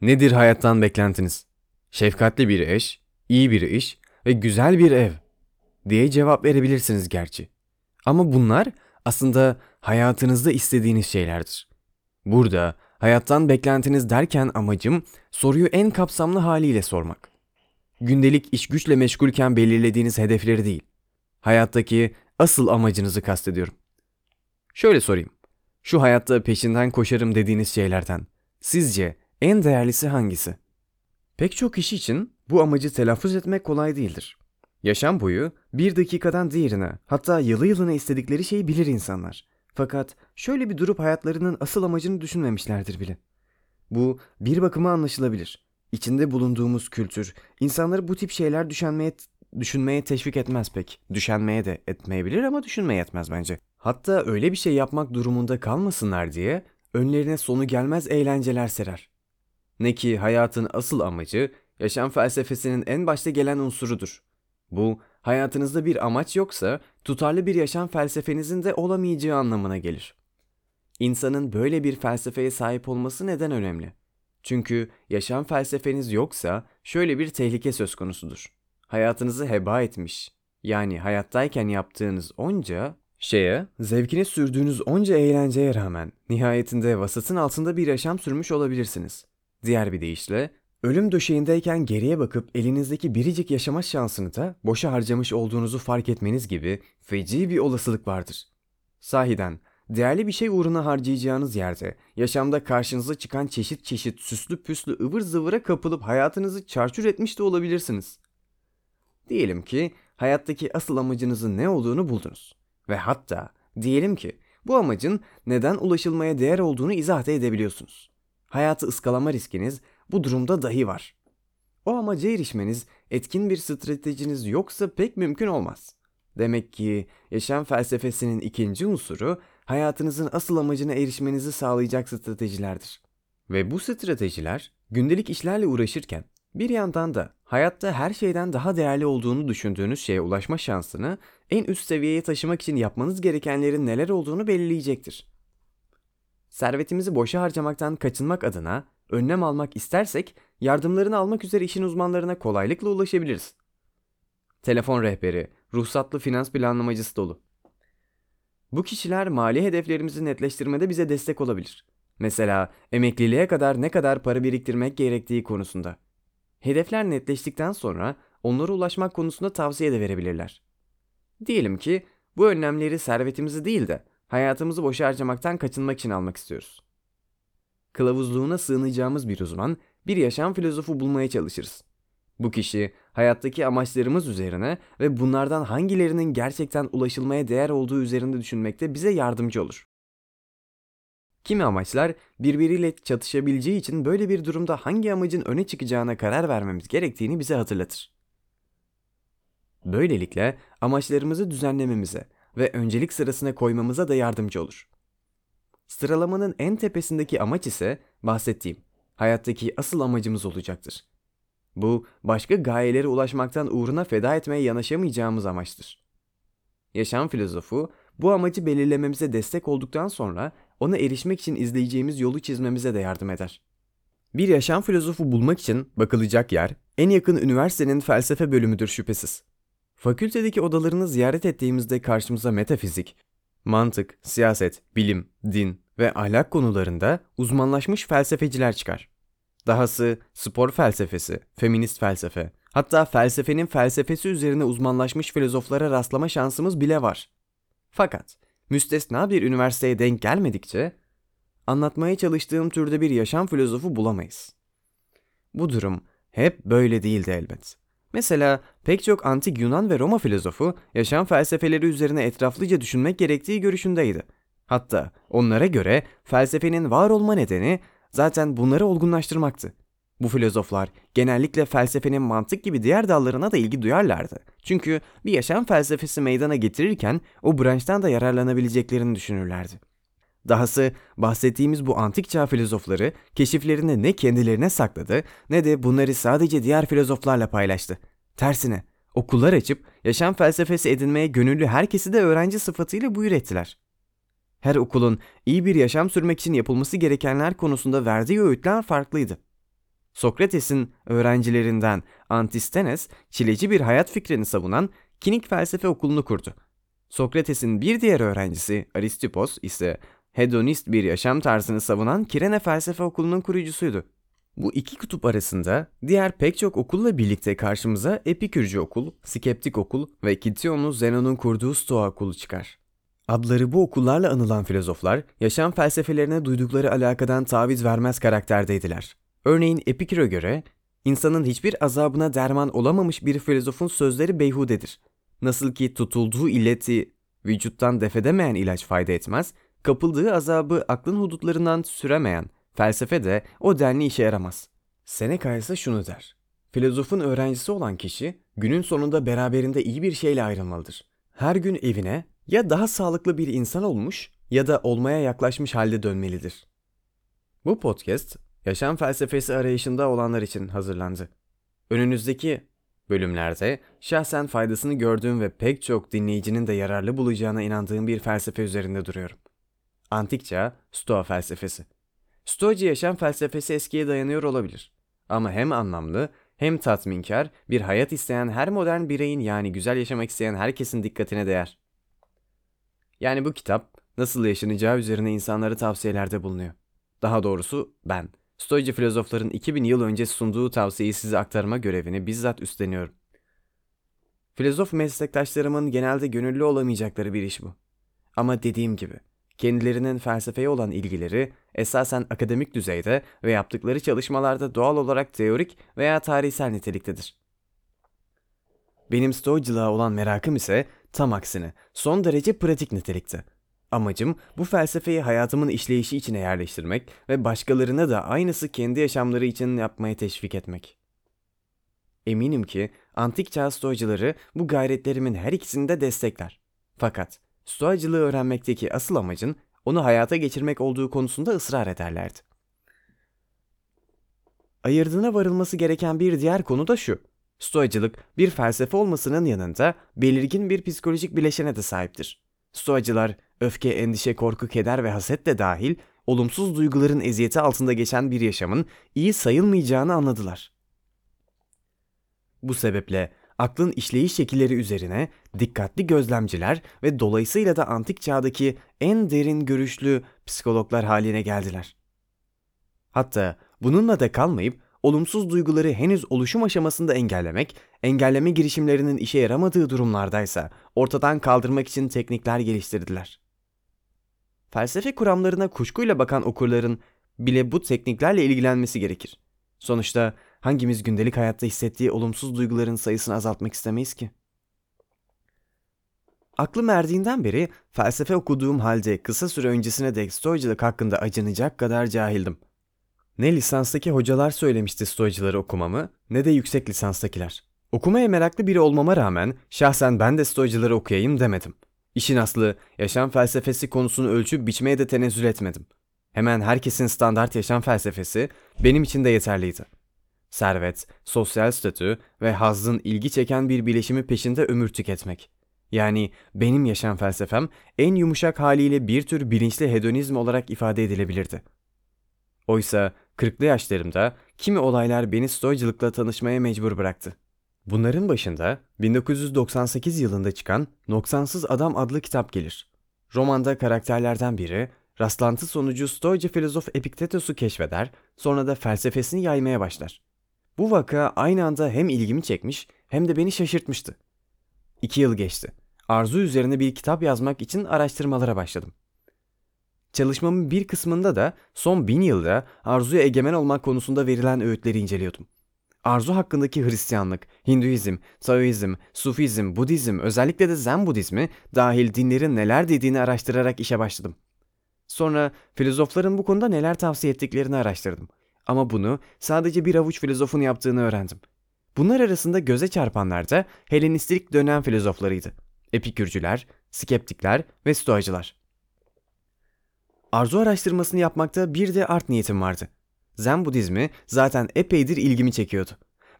Nedir hayattan beklentiniz? Şefkatli bir eş, iyi bir iş ve güzel bir ev diye cevap verebilirsiniz gerçi. Ama bunlar aslında hayatınızda istediğiniz şeylerdir. Burada hayattan beklentiniz derken amacım soruyu en kapsamlı haliyle sormak. Gündelik iş güçle meşgulken belirlediğiniz hedefleri değil, hayattaki asıl amacınızı kastediyorum. Şöyle sorayım. Şu hayatta peşinden koşarım dediğiniz şeylerden sizce en değerlisi hangisi? Pek çok kişi için bu amacı telaffuz etmek kolay değildir. Yaşam boyu bir dakikadan diğerine hatta yılı yılına istedikleri şeyi bilir insanlar. Fakat şöyle bir durup hayatlarının asıl amacını düşünmemişlerdir bile. Bu bir bakıma anlaşılabilir. İçinde bulunduğumuz kültür insanları bu tip şeyler düşünmeye, düşünmeye teşvik etmez pek. Düşünmeye de etmeyebilir ama düşünmeye etmez bence. Hatta öyle bir şey yapmak durumunda kalmasınlar diye önlerine sonu gelmez eğlenceler serer. Ne ki hayatın asıl amacı yaşam felsefesinin en başta gelen unsurudur. Bu hayatınızda bir amaç yoksa tutarlı bir yaşam felsefenizin de olamayacağı anlamına gelir. İnsanın böyle bir felsefeye sahip olması neden önemli? Çünkü yaşam felsefeniz yoksa şöyle bir tehlike söz konusudur. Hayatınızı heba etmiş, yani hayattayken yaptığınız onca şeye, zevkini sürdüğünüz onca eğlenceye rağmen nihayetinde vasatın altında bir yaşam sürmüş olabilirsiniz. Diğer bir deyişle, ölüm döşeğindeyken geriye bakıp elinizdeki biricik yaşama şansını da boşa harcamış olduğunuzu fark etmeniz gibi feci bir olasılık vardır. Sahiden, değerli bir şey uğruna harcayacağınız yerde, yaşamda karşınıza çıkan çeşit çeşit süslü püslü ıvır zıvıra kapılıp hayatınızı çarçur etmiş de olabilirsiniz. Diyelim ki hayattaki asıl amacınızın ne olduğunu buldunuz. Ve hatta diyelim ki bu amacın neden ulaşılmaya değer olduğunu izah edebiliyorsunuz. Hayatı ıskalama riskiniz bu durumda dahi var. O amaca erişmeniz etkin bir stratejiniz yoksa pek mümkün olmaz. Demek ki yaşam felsefesinin ikinci unsuru hayatınızın asıl amacına erişmenizi sağlayacak stratejilerdir. Ve bu stratejiler gündelik işlerle uğraşırken bir yandan da hayatta her şeyden daha değerli olduğunu düşündüğünüz şeye ulaşma şansını en üst seviyeye taşımak için yapmanız gerekenlerin neler olduğunu belirleyecektir. Servetimizi boşa harcamaktan kaçınmak adına önlem almak istersek yardımlarını almak üzere işin uzmanlarına kolaylıkla ulaşabiliriz. Telefon rehberi, ruhsatlı finans planlamacısı dolu. Bu kişiler mali hedeflerimizi netleştirmede bize destek olabilir. Mesela emekliliğe kadar ne kadar para biriktirmek gerektiği konusunda. Hedefler netleştikten sonra onlara ulaşmak konusunda tavsiye de verebilirler. Diyelim ki bu önlemleri servetimizi değil de hayatımızı boşa harcamaktan kaçınmak için almak istiyoruz. Kılavuzluğuna sığınacağımız bir uzman, bir yaşam filozofu bulmaya çalışırız. Bu kişi hayattaki amaçlarımız üzerine ve bunlardan hangilerinin gerçekten ulaşılmaya değer olduğu üzerinde düşünmekte bize yardımcı olur. Kimi amaçlar birbiriyle çatışabileceği için böyle bir durumda hangi amacın öne çıkacağına karar vermemiz gerektiğini bize hatırlatır. Böylelikle amaçlarımızı düzenlememize ve öncelik sırasına koymamıza da yardımcı olur. Sıralamanın en tepesindeki amaç ise bahsettiğim, hayattaki asıl amacımız olacaktır. Bu, başka gayelere ulaşmaktan uğruna feda etmeye yanaşamayacağımız amaçtır. Yaşam filozofu, bu amacı belirlememize destek olduktan sonra ona erişmek için izleyeceğimiz yolu çizmemize de yardım eder. Bir yaşam filozofu bulmak için bakılacak yer en yakın üniversitenin felsefe bölümüdür şüphesiz. Fakültedeki odalarını ziyaret ettiğimizde karşımıza metafizik, mantık, siyaset, bilim, din ve ahlak konularında uzmanlaşmış felsefeciler çıkar. Dahası spor felsefesi, feminist felsefe, hatta felsefenin felsefesi üzerine uzmanlaşmış filozoflara rastlama şansımız bile var. Fakat müstesna bir üniversiteye denk gelmedikçe anlatmaya çalıştığım türde bir yaşam filozofu bulamayız. Bu durum hep böyle değildi elbet. Mesela pek çok antik Yunan ve Roma filozofu yaşam felsefeleri üzerine etraflıca düşünmek gerektiği görüşündeydi. Hatta onlara göre felsefenin var olma nedeni zaten bunları olgunlaştırmaktı. Bu filozoflar genellikle felsefenin mantık gibi diğer dallarına da ilgi duyarlardı. Çünkü bir yaşam felsefesi meydana getirirken o branştan da yararlanabileceklerini düşünürlerdi. Dahası bahsettiğimiz bu antik çağ filozofları keşiflerini ne kendilerine sakladı ne de bunları sadece diğer filozoflarla paylaştı. Tersine okullar açıp yaşam felsefesi edinmeye gönüllü herkesi de öğrenci sıfatıyla buyur ettiler. Her okulun iyi bir yaşam sürmek için yapılması gerekenler konusunda verdiği öğütler farklıydı. Sokrates'in öğrencilerinden Antistenes, çileci bir hayat fikrini savunan kinik felsefe okulunu kurdu. Sokrates'in bir diğer öğrencisi Aristippos ise hedonist bir yaşam tarzını savunan Kirene felsefe okulunun kurucusuydu. Bu iki kutup arasında diğer pek çok okulla birlikte karşımıza Epikürcü okul, Skeptik okul ve Kitionlu Zenon'un kurduğu Stoa okulu çıkar. Adları bu okullarla anılan filozoflar, yaşam felsefelerine duydukları alakadan taviz vermez karakterdeydiler. Örneğin Epikür'e göre, insanın hiçbir azabına derman olamamış bir filozofun sözleri beyhudedir. Nasıl ki tutulduğu illeti vücuttan defedemeyen ilaç fayda etmez, kapıldığı azabı aklın hudutlarından süremeyen felsefe de o denli işe yaramaz. Seneca ise şunu der. Filozofun öğrencisi olan kişi günün sonunda beraberinde iyi bir şeyle ayrılmalıdır. Her gün evine ya daha sağlıklı bir insan olmuş ya da olmaya yaklaşmış halde dönmelidir. Bu podcast yaşam felsefesi arayışında olanlar için hazırlandı. Önünüzdeki bölümlerde şahsen faydasını gördüğüm ve pek çok dinleyicinin de yararlı bulacağına inandığım bir felsefe üzerinde duruyorum. Antik çağ Stoa felsefesi. Stoacı yaşam felsefesi eskiye dayanıyor olabilir. Ama hem anlamlı hem tatminkar bir hayat isteyen her modern bireyin yani güzel yaşamak isteyen herkesin dikkatine değer. Yani bu kitap nasıl yaşanacağı üzerine insanlara tavsiyelerde bulunuyor. Daha doğrusu ben, Stoacı filozofların 2000 yıl önce sunduğu tavsiyeyi size aktarma görevini bizzat üstleniyorum. Filozof meslektaşlarımın genelde gönüllü olamayacakları bir iş bu. Ama dediğim gibi, kendilerinin felsefeye olan ilgileri esasen akademik düzeyde ve yaptıkları çalışmalarda doğal olarak teorik veya tarihsel niteliktedir. Benim stoacılığa olan merakım ise tam aksine son derece pratik nitelikte. Amacım bu felsefeyi hayatımın işleyişi içine yerleştirmek ve başkalarına da aynısı kendi yaşamları için yapmaya teşvik etmek. Eminim ki antik çağ stoacıları bu gayretlerimin her ikisini de destekler. Fakat stoacılığı öğrenmekteki asıl amacın onu hayata geçirmek olduğu konusunda ısrar ederlerdi. Ayırdığına varılması gereken bir diğer konu da şu. Stoacılık bir felsefe olmasının yanında belirgin bir psikolojik bileşene de sahiptir. Stoacılar öfke, endişe, korku, keder ve haset de dahil olumsuz duyguların eziyeti altında geçen bir yaşamın iyi sayılmayacağını anladılar. Bu sebeple aklın işleyiş şekilleri üzerine dikkatli gözlemciler ve dolayısıyla da antik çağdaki en derin görüşlü psikologlar haline geldiler. Hatta bununla da kalmayıp olumsuz duyguları henüz oluşum aşamasında engellemek, engelleme girişimlerinin işe yaramadığı durumlardaysa ortadan kaldırmak için teknikler geliştirdiler. Felsefe kuramlarına kuşkuyla bakan okurların bile bu tekniklerle ilgilenmesi gerekir. Sonuçta hangimiz gündelik hayatta hissettiği olumsuz duyguların sayısını azaltmak istemeyiz ki? Aklım erdiğinden beri felsefe okuduğum halde kısa süre öncesine dek stoacılık hakkında acınacak kadar cahildim. Ne lisanstaki hocalar söylemişti stoacıları okumamı ne de yüksek lisanstakiler. Okumaya meraklı biri olmama rağmen şahsen ben de stoacıları okuyayım demedim. İşin aslı yaşam felsefesi konusunu ölçüp biçmeye de tenezzül etmedim. Hemen herkesin standart yaşam felsefesi benim için de yeterliydi. Servet, sosyal statü ve hazzın ilgi çeken bir bileşimi peşinde ömür tüketmek. Yani benim yaşam felsefem en yumuşak haliyle bir tür bilinçli hedonizm olarak ifade edilebilirdi. Oysa 40'lı yaşlarımda kimi olaylar beni stoacılıkla tanışmaya mecbur bıraktı. Bunların başında 1998 yılında çıkan Noksansız Adam adlı kitap gelir. Romanda karakterlerden biri rastlantı sonucu Stoacı filozof Epiktetos'u keşfeder, sonra da felsefesini yaymaya başlar. Bu vaka aynı anda hem ilgimi çekmiş hem de beni şaşırtmıştı. İki yıl geçti. Arzu üzerine bir kitap yazmak için araştırmalara başladım. Çalışmamın bir kısmında da son bin yılda arzuya egemen olmak konusunda verilen öğütleri inceliyordum. Arzu hakkındaki Hristiyanlık, Hinduizm, Taoizm, Sufizm, Budizm, özellikle de Zen Budizmi dahil dinlerin neler dediğini araştırarak işe başladım. Sonra filozofların bu konuda neler tavsiye ettiklerini araştırdım. Ama bunu sadece bir avuç filozofun yaptığını öğrendim. Bunlar arasında göze çarpanlar da Helenistik dönem filozoflarıydı. Epikürcüler, skeptikler ve stoacılar. Arzu araştırmasını yapmakta bir de art niyetim vardı. Zen Budizmi zaten epeydir ilgimi çekiyordu.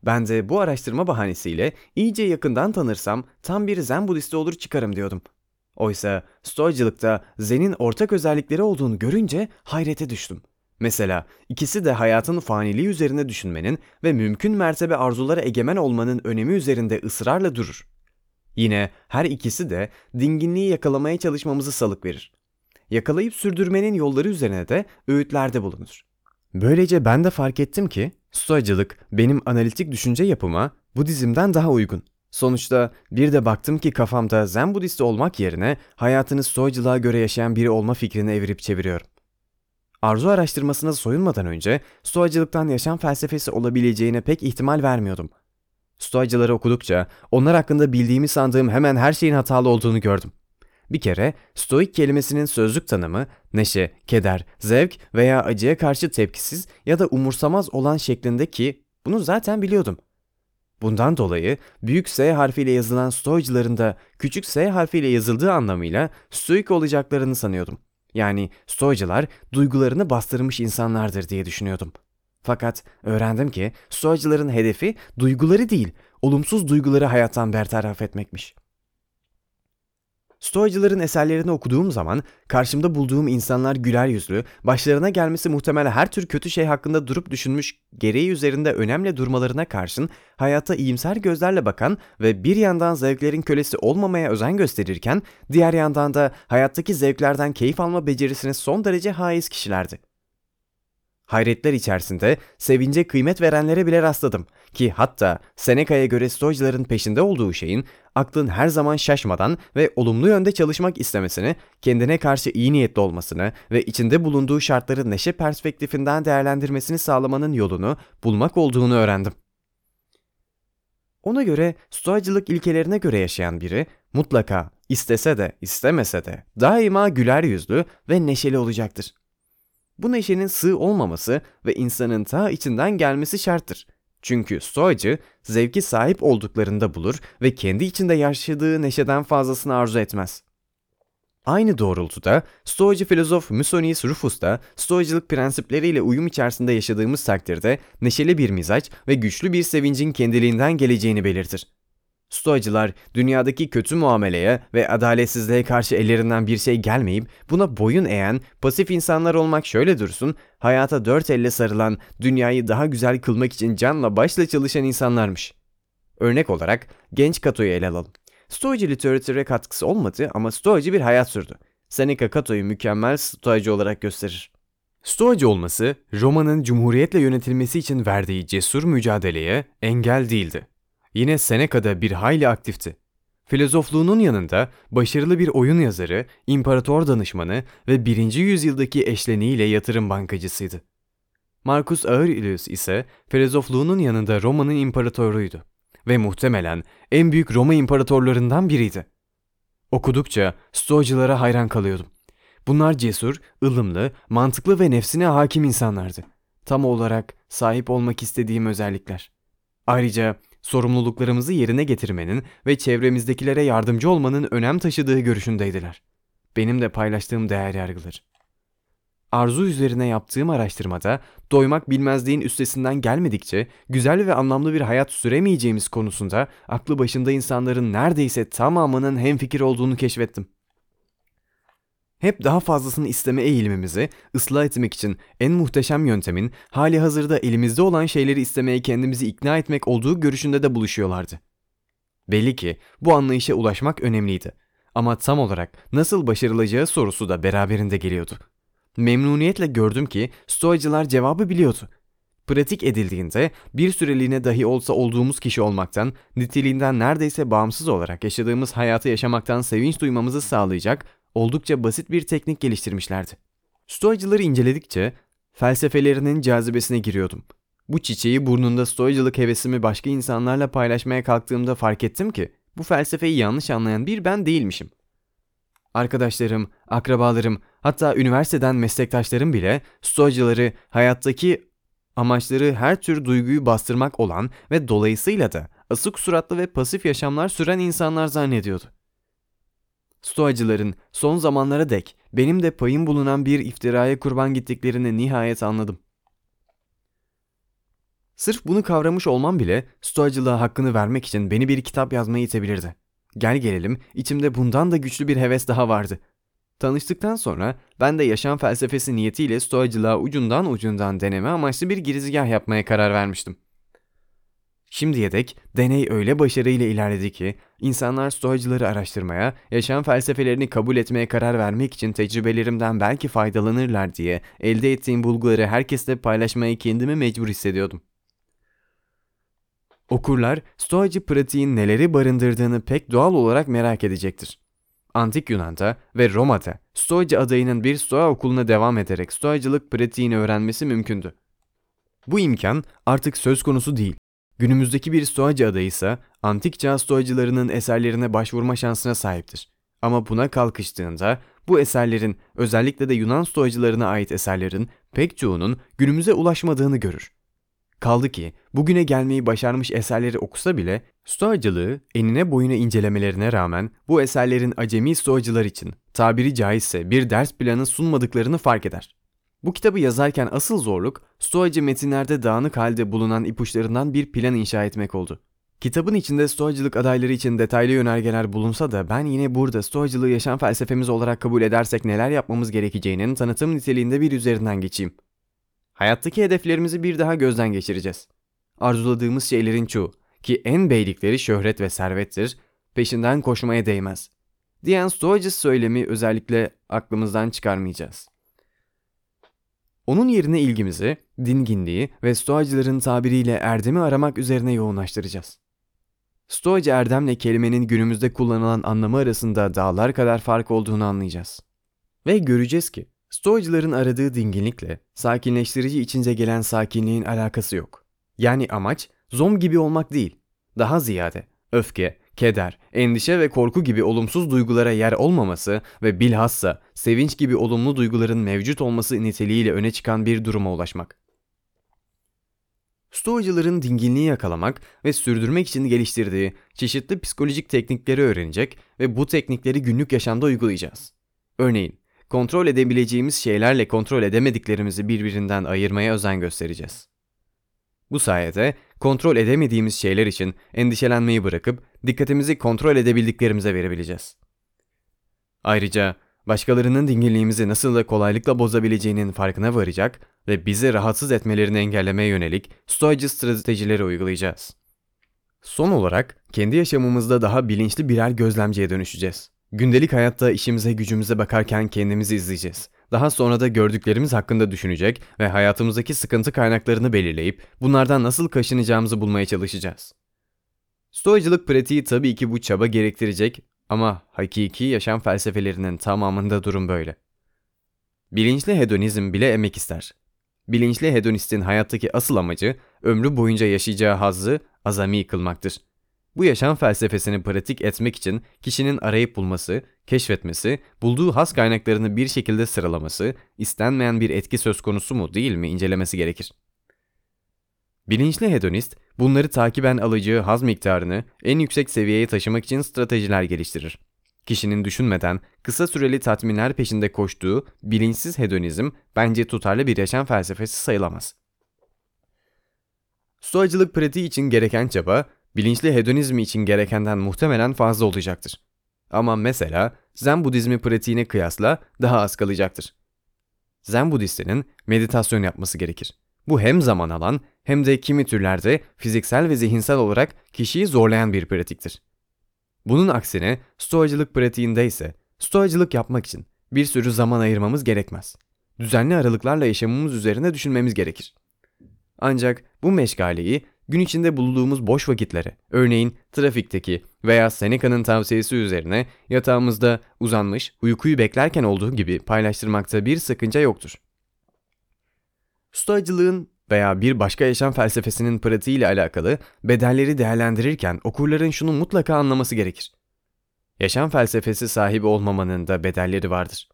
Ben de bu araştırma bahanesiyle iyice yakından tanırsam tam bir Zen Budisti olur çıkarım diyordum. Oysa Stoacılıkta Zen'in ortak özellikleri olduğunu görünce hayrete düştüm. Mesela ikisi de hayatın faniliği üzerine düşünmenin ve mümkün mertebe arzulara egemen olmanın önemi üzerinde ısrarla durur. Yine her ikisi de dinginliği yakalamaya çalışmamızı salık verir. Yakalayıp sürdürmenin yolları üzerine de öğütlerde bulunur. Böylece ben de fark ettim ki stoacılık benim analitik düşünce yapıma Budizm'den daha uygun. Sonuçta bir de baktım ki kafamda Zen Budist olmak yerine hayatını stoacılığa göre yaşayan biri olma fikrini evirip çeviriyorum. Arzu araştırmasına soyunmadan önce stoacılıktan yaşam felsefesi olabileceğine pek ihtimal vermiyordum. Stoacıları okudukça onlar hakkında bildiğimi sandığım hemen her şeyin hatalı olduğunu gördüm. Bir kere stoik kelimesinin sözlük tanımı neşe, keder, zevk veya acıya karşı tepkisiz ya da umursamaz olan şeklinde ki bunu zaten biliyordum. Bundan dolayı büyük S harfiyle yazılan stoacıların da küçük S harfiyle yazıldığı anlamıyla stoik olacaklarını sanıyordum. Yani stoacılar duygularını bastırmış insanlardır diye düşünüyordum. Fakat öğrendim ki stoacıların hedefi duyguları değil, olumsuz duyguları hayattan bertaraf etmekmiş. Stoacıların eserlerini okuduğum zaman karşımda bulduğum insanlar güler yüzlü, başlarına gelmesi muhtemel her tür kötü şey hakkında durup düşünmüş, gereği üzerinde önemli durmalarına karşın hayata iyimser gözlerle bakan ve bir yandan zevklerin kölesi olmamaya özen gösterirken diğer yandan da hayattaki zevklerden keyif alma becerisine son derece haiz kişilerdi. Hayretler içerisinde sevince kıymet verenlere bile rastladım ki hatta Seneca'ya göre stoacıların peşinde olduğu şeyin aklın her zaman şaşmadan ve olumlu yönde çalışmak istemesini, kendine karşı iyi niyetli olmasını ve içinde bulunduğu şartları neşe perspektifinden değerlendirmesini sağlamanın yolunu bulmak olduğunu öğrendim. Ona göre stoacılık ilkelerine göre yaşayan biri mutlaka istese de istemese de daima güler yüzlü ve neşeli olacaktır. Bu neşenin sığ olmaması ve insanın ta içinden gelmesi şarttır. Çünkü stoacı zevki sahip olduklarında bulur ve kendi içinde yaşadığı neşeden fazlasını arzu etmez. Aynı doğrultuda Stoacı filozof Musonius Rufus da Stoacılık prensipleriyle uyum içerisinde yaşadığımız takdirde neşeli bir mizaç ve güçlü bir sevincin kendiliğinden geleceğini belirtir. Stoacılar dünyadaki kötü muameleye ve adaletsizliğe karşı ellerinden bir şey gelmeyip buna boyun eğen pasif insanlar olmak şöyle dursun, hayata dört elle sarılan, dünyayı daha güzel kılmak için canla başla çalışan insanlarmış. Örnek olarak genç Kato'yu ele alalım. Stoacı literatüre katkısı olmadı ama Stoacı bir hayat sürdü. Seneca Kato'yu mükemmel Stoacı olarak gösterir. Stoacı olması, Roma'nın cumhuriyetle yönetilmesi için verdiği cesur mücadeleye engel değildi. Yine Seneca'da bir hayli aktifti. Filozofluğunun yanında başarılı bir oyun yazarı, imparator danışmanı ve 1. yüzyıldaki eşleniğiyle yatırım bankacısıydı. Marcus Aurelius ise filozofluğunun yanında Roma'nın imparatoruydu ve muhtemelen en büyük Roma imparatorlarından biriydi. Okudukça Stoacılara hayran kalıyordum. Bunlar cesur, ılımlı, mantıklı ve nefsine hakim insanlardı. Tam olarak sahip olmak istediğim özellikler. Ayrıca sorumluluklarımızı yerine getirmenin ve çevremizdekilere yardımcı olmanın önem taşıdığı görüşündeydiler. Benim de paylaştığım değer yargılar. Arzu üzerine yaptığım araştırmada doymak bilmezliğin üstesinden gelmedikçe güzel ve anlamlı bir hayat süremeyeceğimiz konusunda aklı başında insanların neredeyse tamamının hemfikir olduğunu keşfettim. Hep daha fazlasını isteme eğilimimizi ıslah etmek için en muhteşem yöntemin hali hazırda elimizde olan şeyleri istemeye kendimizi ikna etmek olduğu görüşünde de buluşuyorlardı. Belli ki bu anlayışa ulaşmak önemliydi. Ama tam olarak nasıl başarılacağı sorusu da beraberinde geliyordu. Memnuniyetle gördüm ki stoacılar cevabı biliyordu. Pratik edildiğinde bir süreliğine dahi olsa olduğumuz kişi olmaktan, niteliğinden neredeyse bağımsız olarak yaşadığımız hayatı yaşamaktan sevinç duymamızı sağlayacak oldukça basit bir teknik geliştirmişlerdi. Stoacıları inceledikçe felsefelerinin cazibesine giriyordum. Bu çiçeği burnunda stoacılık hevesimi başka insanlarla paylaşmaya kalktığımda fark ettim ki bu felsefeyi yanlış anlayan bir ben değilmişim. Arkadaşlarım, akrabalarım, hatta üniversiteden meslektaşlarım bile stoacıları hayattaki amaçları her tür duyguyu bastırmak olan ve dolayısıyla da asık suratlı ve pasif yaşamlar süren insanlar zannediyordu. Stoacıların son zamanlara dek benim de payım bulunan bir iftiraya kurban gittiklerini nihayet anladım. Sırf bunu kavramış olmam bile stoacılığa hakkını vermek için beni bir kitap yazmaya itebilirdi. Gel gelelim içimde bundan da güçlü bir heves daha vardı. Tanıştıktan sonra ben de yaşam felsefesi niyetiyle stoacılığa ucundan ucundan deneme amaçlı bir girizgah yapmaya karar vermiştim. Şimdiye dek deney öyle başarıyla ilerledi ki insanlar stoacıları araştırmaya, yaşam felsefelerini kabul etmeye karar vermek için tecrübelerimden belki faydalanırlar diye elde ettiğim bulguları herkesle paylaşmaya kendimi mecbur hissediyordum. Okurlar stoacı pratiğin neleri barındırdığını pek doğal olarak merak edecektir. Antik Yunan'da ve Roma'da stoacı adayının bir stoa okuluna devam ederek stoacılık pratiğini öğrenmesi mümkündü. Bu imkan artık söz konusu değil. Günümüzdeki bir stoacı adayı ise antik çağ stoacılarının eserlerine başvurma şansına sahiptir. Ama buna kalkıştığında bu eserlerin özellikle de Yunan stoacılarına ait eserlerin pek çoğunun günümüze ulaşmadığını görür. Kaldı ki bugüne gelmeyi başarmış eserleri okusa bile stoacılığı enine boyuna incelemelerine rağmen bu eserlerin acemi stoacılar için tabiri caizse bir ders planı sunmadıklarını fark eder. Bu kitabı yazarken asıl zorluk stoacı metinlerde dağınık halde bulunan ipuçlarından bir plan inşa etmek oldu. Kitabın içinde stoacılık adayları için detaylı yönergeler bulunsa da ben yine burada stoacılığı yaşam felsefemiz olarak kabul edersek neler yapmamız gerekeceğinin tanıtım niteliğinde bir üzerinden geçeyim. Hayattaki hedeflerimizi bir daha gözden geçireceğiz. Arzuladığımız şeylerin çoğu ki en beylikleri şöhret ve servettir, peşinden koşmaya değmez. Diyen stoacı söylemi özellikle aklımızdan çıkarmayacağız. Onun yerine ilgimizi dinginliği ve stoacıların tabiriyle erdemi aramak üzerine yoğunlaştıracağız. Stoacı erdemle kelimenin günümüzde kullanılan anlamı arasında dağlar kadar fark olduğunu anlayacağız. Ve göreceğiz ki Stoacıların aradığı dinginlikle sakinleştirici içince gelen sakinliğin alakası yok. Yani amaç zom gibi olmak değil. Daha ziyade öfke, keder, endişe ve korku gibi olumsuz duygulara yer olmaması ve bilhassa sevinç gibi olumlu duyguların mevcut olması niteliğiyle öne çıkan bir duruma ulaşmak. Stoacıların dinginliği yakalamak ve sürdürmek için geliştirdiği çeşitli psikolojik teknikleri öğrenecek ve bu teknikleri günlük yaşamda uygulayacağız. Örneğin kontrol edebileceğimiz şeylerle kontrol edemediklerimizi birbirinden ayırmaya özen göstereceğiz. Bu sayede kontrol edemediğimiz şeyler için endişelenmeyi bırakıp dikkatimizi kontrol edebildiklerimize verebileceğiz. Ayrıca başkalarının dinginliğimizi nasıl da kolaylıkla bozabileceğinin farkına varacak ve bizi rahatsız etmelerini engellemeye yönelik stoacı stratejileri uygulayacağız. Son olarak kendi yaşamımızda daha bilinçli birer gözlemciye dönüşeceğiz. Gündelik hayatta işimize gücümüze bakarken kendimizi izleyeceğiz. Daha sonra da gördüklerimiz hakkında düşünecek ve hayatımızdaki sıkıntı kaynaklarını belirleyip bunlardan nasıl kaşınacağımızı bulmaya çalışacağız. Stoacılık pratiği tabii ki bu çaba gerektirecek ama hakiki yaşam felsefelerinin tamamında durum böyle. Bilinçli hedonizm bile emek ister. Bilinçli hedonistin hayattaki asıl amacı ömrü boyunca yaşayacağı hazzı azami kılmaktır. Bu yaşam felsefesini pratik etmek için kişinin arayıp bulması, keşfetmesi, bulduğu has kaynaklarını bir şekilde sıralaması, istenmeyen bir etki söz konusu mu değil mi incelemesi gerekir. Bilinçli hedonist, bunları takiben alacağı haz miktarını en yüksek seviyeye taşımak için stratejiler geliştirir. Kişinin düşünmeden kısa süreli tatminler peşinde koştuğu bilinçsiz hedonizm bence tutarlı bir yaşam felsefesi sayılamaz. Stoacılık pratiği için gereken çaba bilinçli hedonizmi için gerekenden muhtemelen fazla olacaktır. Ama mesela Zen Budizmi pratiğine kıyasla daha az kalacaktır. Zen Budistlerin meditasyon yapması gerekir. Bu hem zaman alan hem de kimi türlerde fiziksel ve zihinsel olarak kişiyi zorlayan bir pratiktir. Bunun aksine stoacılık pratiğinde ise stoacılık yapmak için bir sürü zaman ayırmamız gerekmez. Düzenli aralıklarla yaşamımız üzerine düşünmemiz gerekir. Ancak bu meşgaleyi gün içinde bulunduğumuz boş vakitlere, örneğin trafikteki veya Seneca'nın tavsiyesi üzerine yatağımızda uzanmış uykuyu beklerken olduğu gibi paylaştırmakta bir sakınca yoktur. Stoacılığın veya bir başka yaşam felsefesinin pratiğiyle alakalı bedelleri değerlendirirken okurların şunu mutlaka anlaması gerekir. Yaşam felsefesi sahibi olmamanın da bedelleri vardır.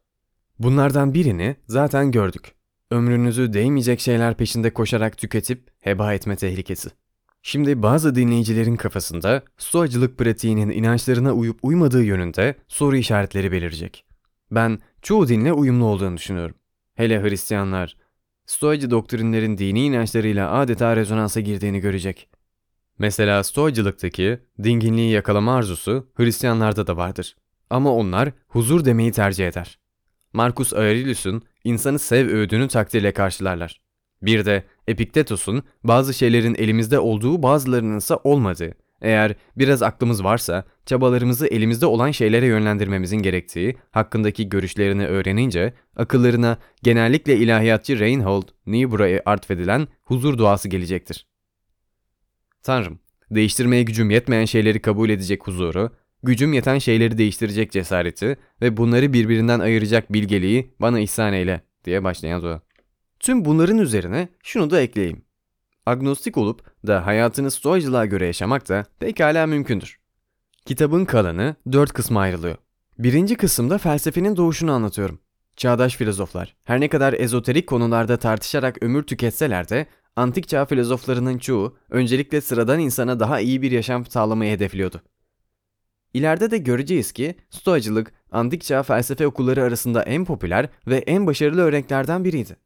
Bunlardan birini zaten gördük. Ömrünüzü değmeyecek şeyler peşinde koşarak tüketip heba etme tehlikesi. Şimdi bazı dinleyicilerin kafasında stoacılık pratiğinin inançlarına uyup uymadığı yönünde soru işaretleri belirecek. Ben çoğu dinle uyumlu olduğunu düşünüyorum. Hele Hristiyanlar, stoacı doktrinlerin dini inançlarıyla adeta rezonansa girdiğini görecek. Mesela Stoacılıktaki dinginliği yakalama arzusu Hristiyanlarda da vardır. Ama onlar huzur demeyi tercih eder. Marcus Aurelius'un insanı sev öğüdünü takdirle karşılarlar. Bir de Epiktetos'un bazı şeylerin elimizde olduğu bazılarının ise olmadığı, eğer biraz aklımız varsa çabalarımızı elimizde olan şeylere yönlendirmemizin gerektiği hakkındaki görüşlerini öğrenince akıllarına genellikle ilahiyatçı Reinhold Niebuhr'a atfedilen huzur duası gelecektir. Tanrım, değiştirmeye gücüm yetmeyen şeyleri kabul edecek huzuru, gücüm yeten şeyleri değiştirecek cesareti ve bunları birbirinden ayıracak bilgeliği bana ihsan eyle diye başlayan dua. Tüm bunların üzerine şunu da ekleyeyim. Agnostik olup da hayatını stoacılığa göre yaşamak da pekala mümkündür. Kitabın kalanı dört kısma ayrılıyor. Birinci kısımda felsefenin doğuşunu anlatıyorum. Çağdaş filozoflar her ne kadar ezoterik konularda tartışarak ömür tüketseler de antik çağ filozoflarının çoğu öncelikle sıradan insana daha iyi bir yaşam sağlamayı hedefliyordu. İleride de göreceğiz ki stoacılık antik çağ felsefe okulları arasında en popüler ve en başarılı örneklerden biriydi.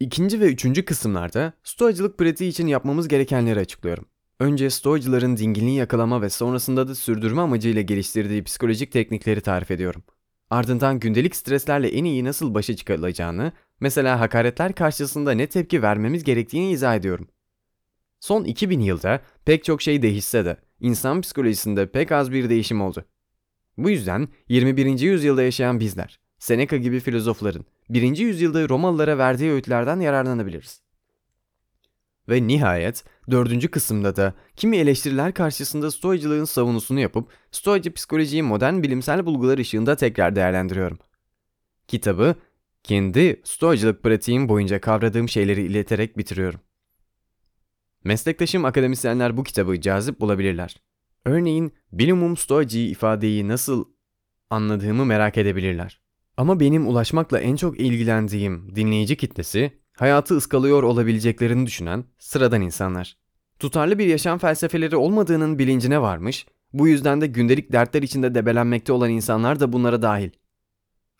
İkinci ve üçüncü kısımlarda stoacılık pratiği için yapmamız gerekenleri açıklıyorum. Önce stoacıların dinginliği yakalama ve sonrasında da sürdürme amacıyla geliştirdiği psikolojik teknikleri tarif ediyorum. Ardından gündelik streslerle en iyi nasıl başa çıkılacağını, mesela hakaretler karşısında ne tepki vermemiz gerektiğini izah ediyorum. Son 2000 yılda pek çok şey değişse de insan psikolojisinde pek az bir değişim oldu. Bu yüzden 21. yüzyılda yaşayan bizler, Seneca gibi filozofların 1. yüzyılda Romalılara verdiği öğütlerden yararlanabiliriz. Ve nihayet dördüncü kısımda da kimi eleştiriler karşısında stoacılığın savunusunu yapıp stoacı psikolojiyi modern bilimsel bulgular ışığında tekrar değerlendiriyorum. Kitabı kendi stoacılık pratiğim boyunca kavradığım şeyleri ileterek bitiriyorum. Meslektaşım akademisyenler bu kitabı cazip bulabilirler. Örneğin bilimum stoacı ifadeyi nasıl anladığımı merak edebilirler. Ama benim ulaşmakla en çok ilgilendiğim dinleyici kitlesi hayatı ıskalıyor olabileceklerini düşünen sıradan insanlar. Tutarlı bir yaşam felsefeleri olmadığının bilincine varmış, bu yüzden de gündelik dertler içinde debelenmekte olan insanlar da bunlara dahil.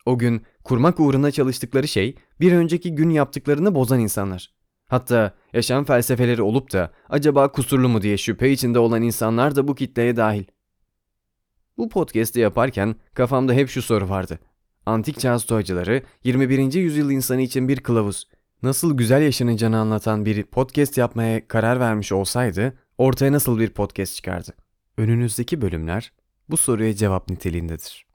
O gün kurmak uğruna çalıştıkları şey bir önceki gün yaptıklarını bozan insanlar. Hatta yaşam felsefeleri olup da acaba kusurlu mu diye şüphe içinde olan insanlar da bu kitleye dahil. Bu podcast'i yaparken kafamda hep şu soru vardı. Antik çağ stoacıları 21. yüzyıl insanı için bir kılavuz, nasıl güzel yaşanacağını anlatan bir podcast yapmaya karar vermiş olsaydı ortaya nasıl bir podcast çıkardı? Önünüzdeki bölümler bu soruya cevap niteliğindedir.